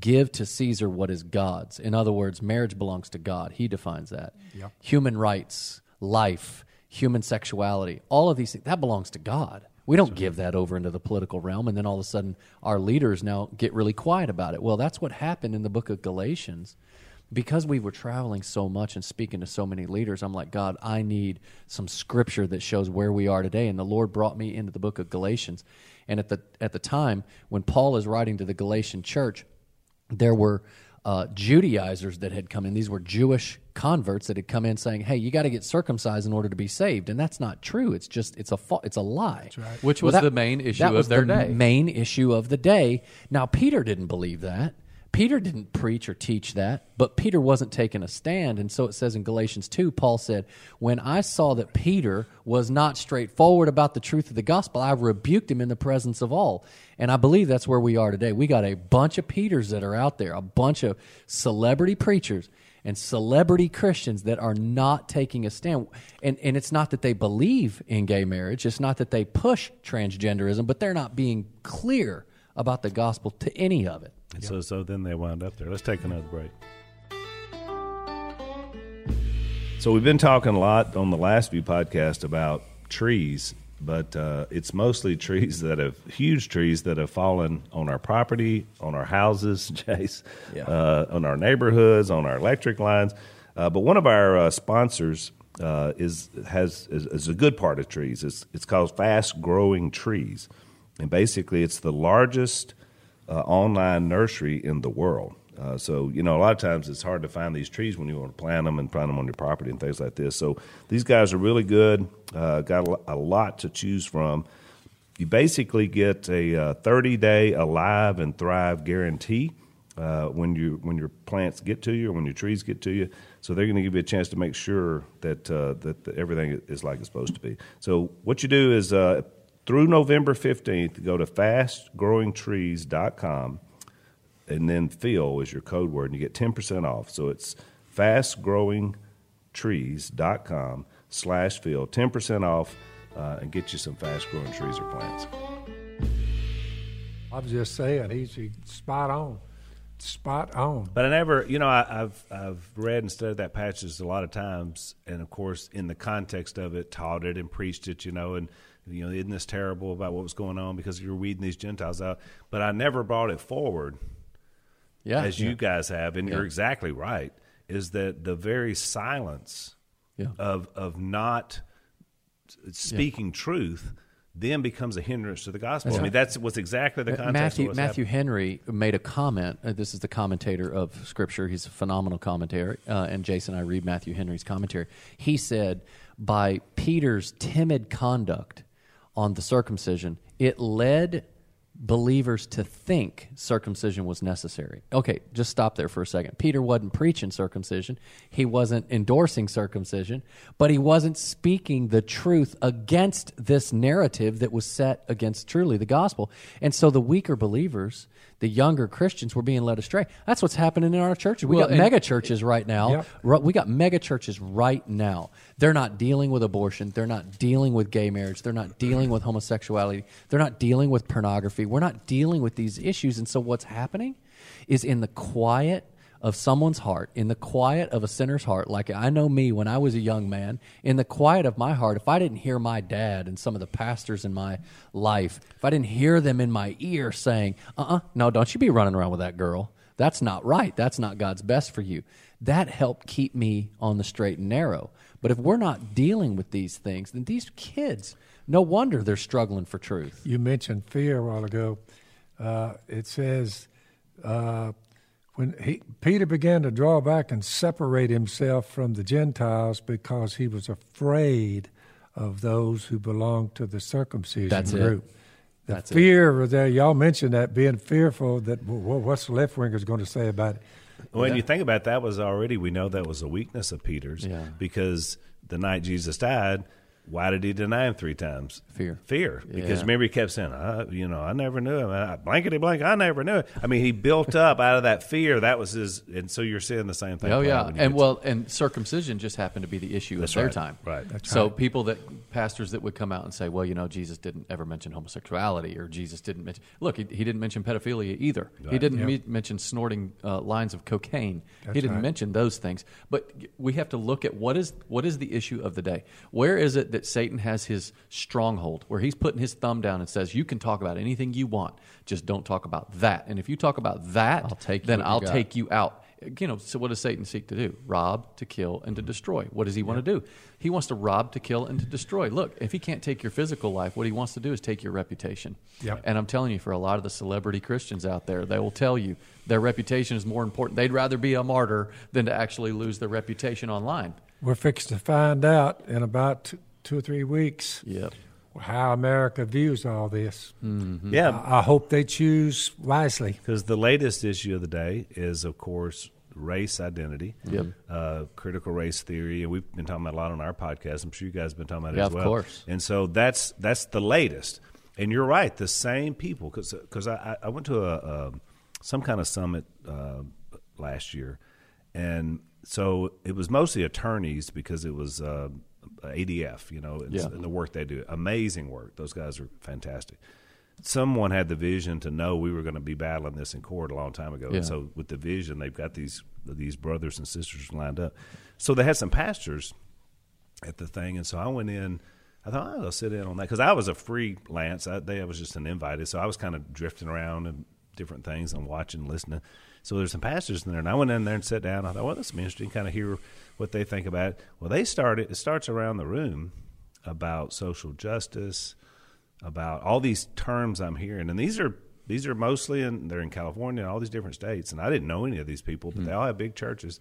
give to Caesar what is God's. In other words, marriage belongs to God. He defines that. Human rights, life, human sexuality, all of these things, that belongs to God. We don't give that over into the political realm, and then all of a sudden our leaders now get really quiet about it. Well, that's what happened in the book of Galatians because we were traveling so much and speaking to so many leaders, I'm like, God, I need some scripture that shows where we are today. And the Lord brought me into the book of Galatians. And at the at the time when Paul is writing to the Galatian church, there were uh, Judaizers that had come in. These were Jewish converts that had come in saying, "Hey, you got to get circumcised in order to be saved," and that's not true. It's just it's a fa- it's a lie. Which was the main issue that of was their the day. Main issue of the day. Now Peter didn't believe that. Peter didn't preach or teach that, but Peter wasn't taking a stand. And so it says in Galatians 2, Paul said, When I saw that Peter was not straightforward about the truth of the gospel, I rebuked him in the presence of all. And I believe that's where we are today. We got a bunch of Peters that are out there, a bunch of celebrity preachers and celebrity Christians that are not taking a stand. And, and it's not that they believe in gay marriage, it's not that they push transgenderism, but they're not being clear about the gospel to any of it. And so, so then they wound up there. Let's take another break. So we've been talking a lot on the last few podcasts about trees, but uh, it's mostly trees that have huge trees that have fallen on our property, on our houses, Jase, uh, on our neighborhoods, on our electric lines. Uh, but one of our uh, sponsors uh, is has is, is a good part of trees. It's it's called Fast Growing Trees, and basically it's the largest uh, online nursery in the world. Uh, so you know, a lot of times it's hard to find these trees when you want to plant them and plant them on your property and things like this. So these guys are really good. Uh, got a, a lot to choose from. You basically get a uh, 30 day alive and thrive guarantee uh, when you when your plants get to you or when your trees get to you. So they're going to give you a chance to make sure that uh, that, that everything is like it's supposed to be. So what you do is through November 15th, go to fastgrowingtrees.com and then Phil is your code word, and you get 10% off. So it's fastgrowingtrees.com slash Phil, 10% off, uh, and get you some fast growing trees or plants. I was just saying, he's he's spot on. Spot on. But I never, you know, I, I've I've read and studied that passage a lot of times, and of course, in the context of it, taught it and preached it, you know, and you know, isn't this terrible about what was going on because you're weeding these Gentiles out? But I never brought it forward Yeah. as you guys have, and you're exactly right. Is that the very silence Yeah. of of not speaking truth then becomes a hindrance to the gospel. I mean, that's what's exactly the context. of Matthew Matthew happening. Henry made a comment. Uh, this is the commentator of Scripture. He's a phenomenal commentator. Uh, and Jason I read Matthew Henry's commentary. He said, by Peter's timid conduct on the circumcision, it led believers to think circumcision was necessary. Okay, just stop there for a second. Peter wasn't preaching circumcision, he wasn't endorsing circumcision, but he wasn't speaking the truth against this narrative that was set against truly the gospel. And so the weaker believers, the younger Christians were being led astray. That's what's happening in our churches. We Well, got and- mega churches right now. We got mega churches right now. They're not dealing with abortion. They're not dealing with gay marriage. They're not dealing with homosexuality. They're not dealing with pornography. We're not dealing with these issues. And so what's happening is in the quiet of someone's heart, in the quiet of a sinner's heart, like I know me when I was a young man, in the quiet of my heart, if I didn't hear my dad and some of the pastors in my life, if I didn't hear them in my ear saying, uh uh no, don't you be running around with that girl. That's not right. That's not God's best for you. That helped keep me on the straight and narrow. But if we're not dealing with these things, then these kids, no wonder they're struggling for truth. You mentioned fear a while ago. Uh, it says uh, when he, Peter began to draw back and separate himself from the Gentiles because he was afraid of those who belonged to the circumcision That's it. group. The That's it. fear was there. Y'all mentioned that being fearful that well, what's the left wingers going to say about it? When you think about it, that was already we know that was a weakness of Peter's Yeah. because the night Jesus died, why did he deny him three times? Fear. Fear. Because Yeah. remember he kept saying, I, you know, I never knew him. I, blankety blank, I never knew it. I mean, he built up out of that fear. That was his, and so you're seeing the same thing. Oh yeah, and well, and circumcision just happened to be the issue That's of their time. Right. That's so people that pastors that would come out and say, well, you know, Jesus didn't ever mention homosexuality, or Jesus didn't mention. Look, he, he didn't mention pedophilia either. He didn't me- mention snorting uh, lines of cocaine. he didn't right. mention those things. But we have to look at what is what is the issue of the day. Where is it that Satan has his stronghold, where he's putting his thumb down and says, "You can talk about anything you want, just don't talk about that." And if you talk about that, I'll take then I'll got. take you out. You know, so what does Satan seek to do? Rob, to kill, and to destroy. What does he want to do? He wants to rob, to kill, and to destroy. Look, if he can't take your physical life, what he wants to do is take your reputation. Yep. And I'm telling you, for a lot of the celebrity Christians out there, they will tell you their reputation is more important. They'd rather be a martyr than to actually lose their reputation online. We're fixed to find out in about two, two or three weeks Yep. how America views all this. Yeah, I, I hope they choose wisely. because the latest issue of the day is, of course, race identity, Yep. uh, critical race theory, and we've been talking about a lot on our podcast. I'm sure you guys have been talking about it Yeah, as of well. course. And so that's that's the latest. And you're right, the same people. Because I, I went to a, a some kind of summit uh, last year, and so it was mostly attorneys because it was uh, ADF, you know, and, Yeah. and the work they do. Amazing work. Those guys are fantastic. Someone had the vision to know we were going to be battling this in court a long time ago. Yeah. And so with the vision, they've got these these brothers and sisters lined up. So they had some pastors at the thing, and so I went in. I thought I'll sit in on that because I was a freelance. I, they I was just an invited, so I was kind of drifting around and different things and watching, listening. So there's some pastors in there, and I went in there and sat down. I thought, well, this will be interesting, kind of hear what they think about it. Well, they started. It starts around the room about social justice, about all these terms I'm hearing, and these are these are mostly in they're in California, and all these different states, and I didn't know any of these people, but they hmm. all have big churches.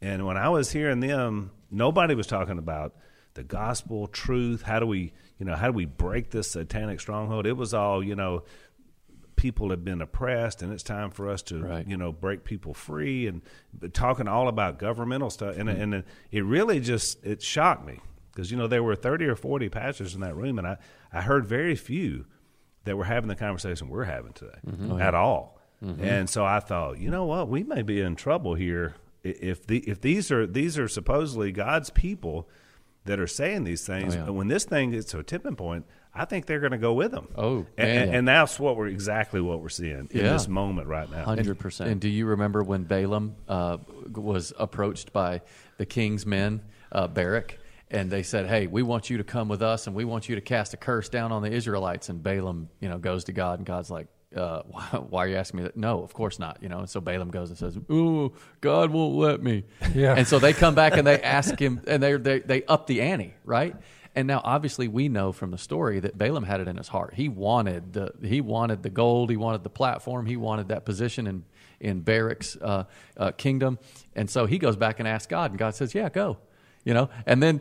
And when I was hearing them, nobody was talking about the gospel truth. How do we, you know, how do we break this satanic stronghold? It was all, you know, people have been oppressed, and it's time for us to, Right. you know, break people free, and talking all about governmental stuff. And and it really just it shocked me because you know there were thirty or forty pastors in that room, and I I heard very few that were having the conversation we're having today mm-hmm. oh, at all. Mm-hmm. And so I thought, you know what, we may be in trouble here if the if these are these are supposedly God's people that are saying these things. Oh, yeah. When this thing gets to a tipping point, I think they're going to go with them. Oh, and, man. and, and that's what we're exactly what we're seeing in Yeah. this moment right now. Hundred percent. And do you remember when Balaam uh, was approached by the king's men, uh, Barak, and they said, "Hey, we want you to come with us, and we want you to cast a curse down on the Israelites." And Balaam, you know, goes to God, and God's like, uh, why, "Why are you asking me that?" No, of course not. You know, and so Balaam goes and says, "Ooh, God won't let me." Yeah. And so they come back and they ask him, and they they they up the ante, right? And now, obviously, we know from the story that Balaam had it in his heart. He wanted the he wanted the gold. He wanted the platform. He wanted that position in in Barak's uh, uh, kingdom. And so he goes back and asks God, and God says, "Yeah, go." You know, and then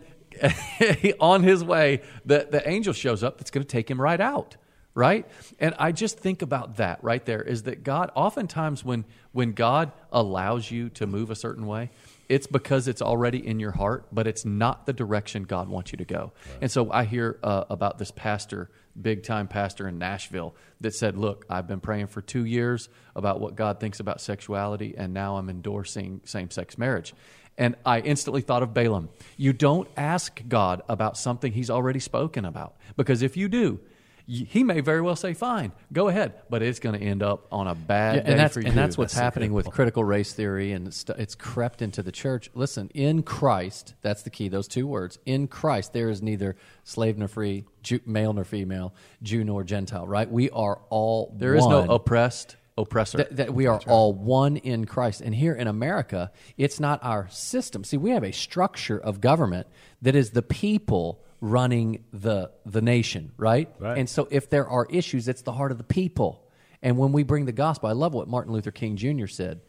on his way, the the angel shows up. That's going to take him right out right and i just think about that right there is that god oftentimes when when god allows you to move a certain way it's because it's already in your heart but it's not the direction god wants you to go and so i hear uh, about this pastor big time pastor in nashville that said look i've been praying for two years about what god thinks about sexuality and now i'm endorsing same-sex marriage and I instantly thought of Balaam. You don't ask God about something he's already spoken about. Because if you do, he may very well say, fine, go ahead. But it's going to end up on a bad Yeah, day and that's for you. and that's what's That's happening with critical race theory, and it's, it's crept into the church. Listen, in Christ, that's the key. Those two words. In Christ, there is neither slave nor free, Jew, male nor female, Jew nor Gentile. Right? We are all. There is no oppressed oppressor. That, that we are all one in Christ. And here in America, it's not our system. See, we have a structure of government that is the people running the the nation, right? Right. And so if there are issues, it's the heart of the people. And when we bring the gospel, I love what Martin Luther King Jr. said.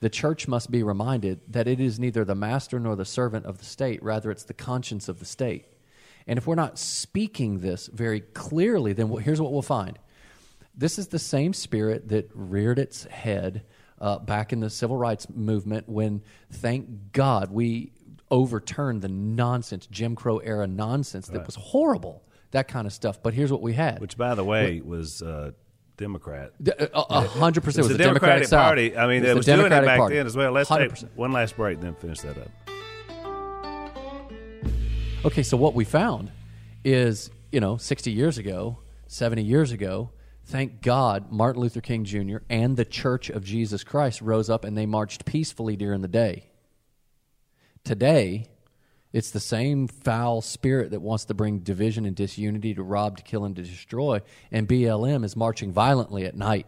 The church must be reminded that it is neither the master nor the servant of the state, rather it's the conscience of the state. And if we're not speaking this very clearly, then here's what we'll find. This is the same spirit that reared its head uh, back in the civil rights movement when, thank God, we overturned the nonsense, Jim Crow era nonsense that was horrible, that kind of stuff. But here's what we had. Which, by the way, was uh, Democrat. D- a- hundred percent was was the Democratic South. Party. I mean, It it was was the doing it back Party. then as well. Let's take 100%. one last break, then finish that up. Okay, so what we found is, you know, 60 years ago, 70 years ago, thank God Martin Luther King Jr. and the Church of Jesus Christ rose up and they marched peacefully during the day. Today, it's the same foul spirit that wants to bring division and disunity to rob, to kill, and to destroy, and BLM is marching violently at night.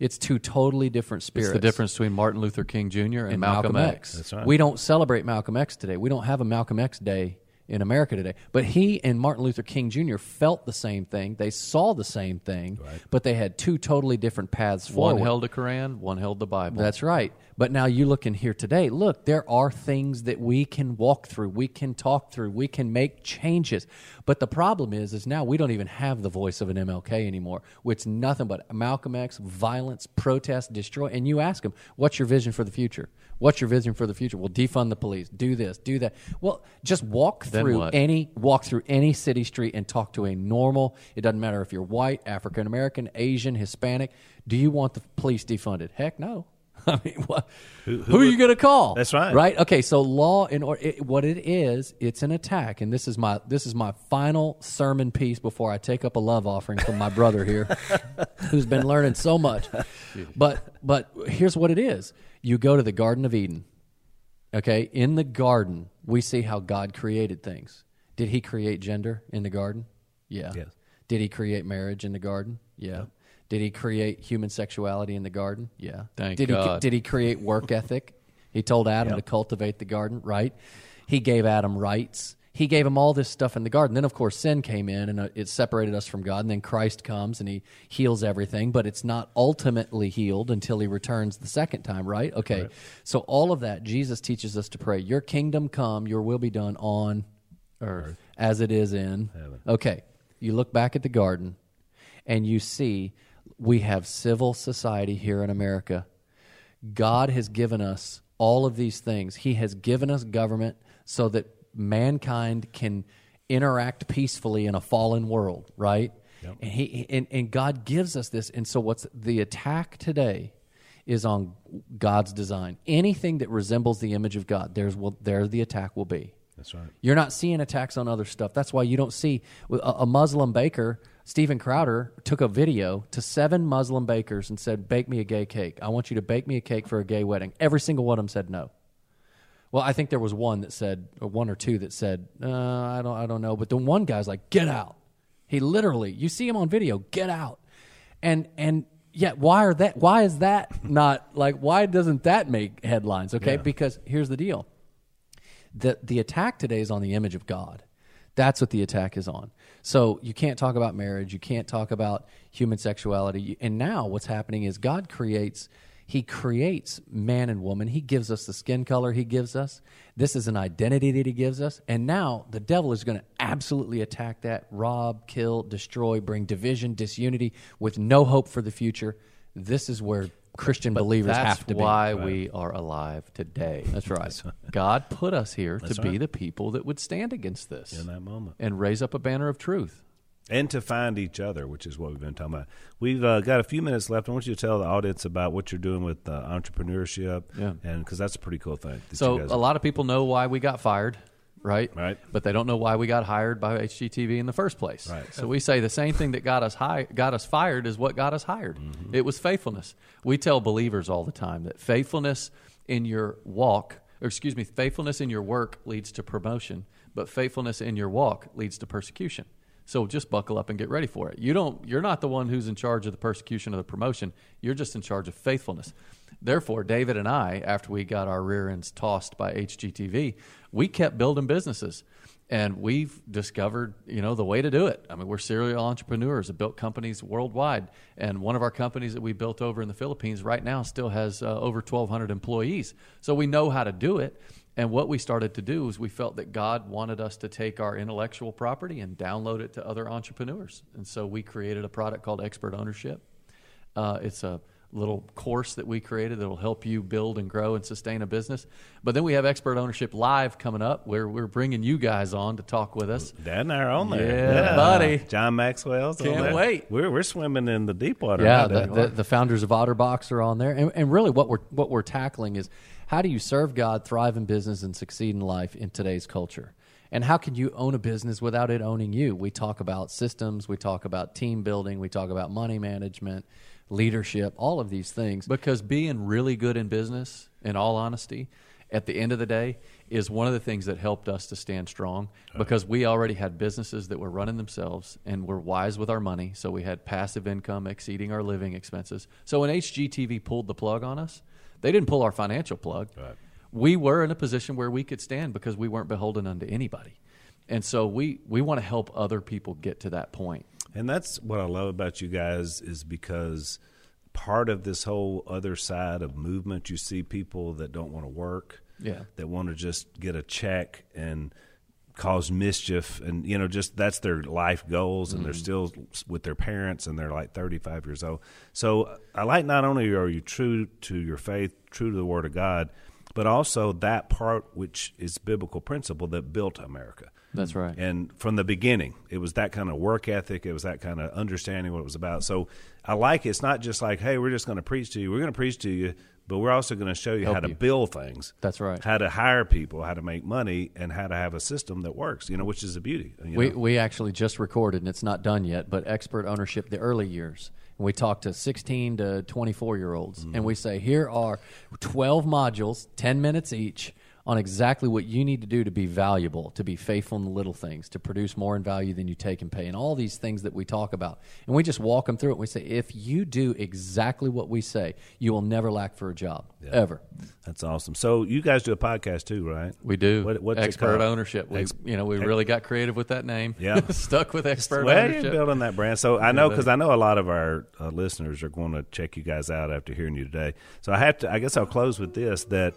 It's two totally different spirits. It's the difference between Martin Luther King Jr. and, and Malcolm, X. That's right. We don't celebrate Malcolm X today. We don't have a Malcolm X Day in America today. But he and Martin Luther King Jr. felt the same thing. They saw the same thing, but they had two totally different paths forward. One held the Quran, one held the Bible. That's right. But now you look in here today, look, there are things that we can walk through, we can talk through, we can make changes. But the problem is, is now we don't even have the voice of an MLK anymore, which nothing but Malcolm X, violence, protest, destroy. And you ask them, what's your vision for the future? What's your vision for the future? Well, defund the police, do this, do that. Well, just walk Then through what? any walk through any city street and talk to a normal. It doesn't matter if you're white, African American, Asian, Hispanic. Do you want the police defunded? Heck no. I mean, what, who, who are you going to call? That's right. Right. Okay. So law and or it, what it is, it's an attack, and this is my this is my final sermon piece before I take up a love offering from my brother here, who's been learning so much. But but here's what it is: you go to the Garden of Eden. Okay, in the garden, we see how God created things. Did He create gender in the garden? Yeah. Yes. Did He create marriage in the garden? Yeah. Did He create human sexuality in the garden? Yeah. Thank did He God. did He create work ethic? He told Adam to cultivate the garden, right? He gave Adam rights. He gave him all this stuff in the garden. Then, of course, sin came in and uh, it separated us from God. And then Christ comes and he heals everything, but it's not ultimately healed until he returns the second time, right? Okay. So, all of that, Jesus teaches us to pray, Your kingdom come, your will be done on earth as it is in heaven. Okay. You look back at the garden and you see we have civil society here in America. God has given us all of these things. He has given us government so that mankind can interact peacefully in a fallen world, right? And he and, and God gives us this. And so what's the attack today is on God's design. Anything that resembles the image of God, there's will there the attack will be. That's right. You're not seeing attacks on other stuff. That's why you don't see a, a Muslim baker. Steven Crowder took a video to seven Muslim bakers and said, "Bake me a gay cake. I want you to bake me a cake for a gay wedding." Every single one of them said no. Well, I think there was one that said, or one or two that said, uh, "I don't, I don't know." But the one guy's like, "Get out!" He literally, you see him on video, "Get out!" And and yet, why are that? Why is that not like? Why doesn't that make headlines? Okay, because here's the deal the the attack today is on the image of God. That's what the attack is on. So you can't talk about marriage. You can't talk about human sexuality. And now what's happening is God creates. He creates man and woman. He gives us the skin color he gives us. This is an identity that he gives us. And now the devil is going to absolutely attack that, rob, kill, destroy, bring division, disunity with no hope for the future. This is where Christian believers have to why be. Why we are alive today. That's right. God put us here That's to be the people that would stand against this In that moment. and raise up a banner of truth. and to find each other, which is what we've been talking about. We've uh, got a few minutes left. I want you to tell the audience about what you're doing with uh, entrepreneurship, Yeah. and because that's a pretty cool thing. that So you guys a lot of people know why we got fired, right? Right. But they don't know why we got hired by HGTV in the first place. Right. So we say the same thing that got us hi- got us fired is what got us hired. Mm-hmm. It was faithfulness. We tell believers all the time that faithfulness in your walk, or excuse me, faithfulness in your work leads to promotion, but faithfulness in your walk leads to persecution. So just buckle up and get ready for it. You don't you're not the one who's in charge of the persecution or the promotion. You're just in charge of faithfulness. Therefore, David and I, after we got our rear ends tossed by HGTV, we kept building businesses. And we've discovered, you know, the way to do it. I mean, we're serial entrepreneurs have built companies worldwide. And one of our companies that we built over in the Philippines right now still has uh, over 1,200 employees. So we know how to do it. And what we started to do is we felt that God wanted us to take our intellectual property and download it to other entrepreneurs. And so we created a product called Expert Ownership. Uh, it's a little course that we created that will help you build and grow and sustain a business. But then we have Expert Ownership Live coming up where we're bringing you guys on to talk with us. Dad and I are on there. Yeah, buddy. John Maxwell's on Can't wait. We're we're swimming in the deep water. Yeah, the, the, the founders of OtterBox are on there, and, and really, what we're what we're tackling is how do you serve God, thrive in business, and succeed in life in today's culture, and how can you own a business without it owning you? We talk about systems, we talk about team building, we talk about money management, leadership, all of these things. Because being really good in business, in all honesty, at the end of the day is one of the things that helped us to stand strong because we already had businesses that were running themselves and were wise with our money. So we had passive income exceeding our living expenses. So when HGTV pulled the plug on us, they didn't pull our financial plug. Right. We were in a position where we could stand because we weren't beholden unto anybody. And so we, we want to help other people get to that point. And that's what I love about you guys is because part of this whole other side of movement, you see people that don't want to work, Yeah. that want to just get a check and cause mischief, and you know, just that's their life goals, and they're mm-hmm. still with their parents, and they're like thirty-five years old. So I like not only are you true to your faith, true to the Word of God, but also that part which is biblical principle that built America. That's right. And from the beginning, it was that kind of work ethic. It was that kind of understanding what it was about. So I like it. It's not just like, hey, we're just going to preach to you. We're going to preach to you, but we're also going to show you Help how to you. build things. That's right. How to hire people, how to make money, and how to have a system that works. You know, which is a beauty. you We, know? we actually just recorded, and it's not done yet, but expert ownership, the early years. And we talk to 16 to 24 year olds, and mm-hmm. we say, here are 12 modules, 10 minutes each, on exactly what you need to do to be valuable, to be faithful in the little things, to produce more in value than you take in pay, and all these things that we talk about. And we just walk them through it. We say, if you do exactly what we say, you will never lack for a job, ever. That's awesome. So you guys do a podcast too, right? We do. What- what's expert ownership. We, Ex- you know, we ex- really got creative with that name. Yeah. Stuck with expert well, ownership. you're building that brand. So I know because I know a lot of our uh, listeners are going to check you guys out after hearing you today. So I have to. I guess I'll close with this that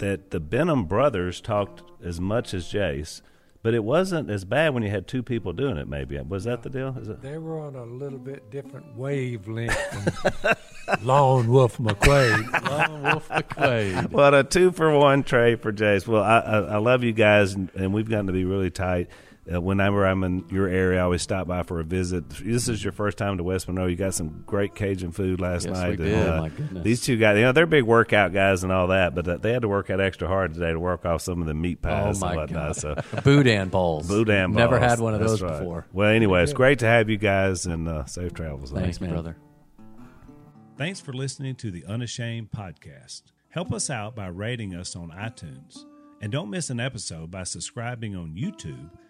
that the Benham brothers talked as much as Jase, but it wasn't as bad when you had two people doing it. Maybe was that the deal? Is it? They were on a little bit different wavelength than Lone Wolf McQuade. Lone Wolf McQuaid. What a two for one trade for Jase. Well, I, I, I love you guys, and, and we've gotten to be really tight. Uh, whenever I'm in your area, I always stop by for a visit. This is your first time to West Monroe. You got some great Cajun food last Yes, night. we and, did. uh, My goodness. These two guys, you know, they're big workout guys and all that, but uh, they had to work out extra hard today to work off some of the meat Oh pies my and whatnot. God. So, Boudin balls. Boudin Never had one of That's those right. before. Well, anyway, it's great to have you guys and uh, safe travels. Thanks, man. brother. Thanks for listening to the Unashamed podcast. Help us out by rating us on iTunes. And don't miss an episode by subscribing on YouTube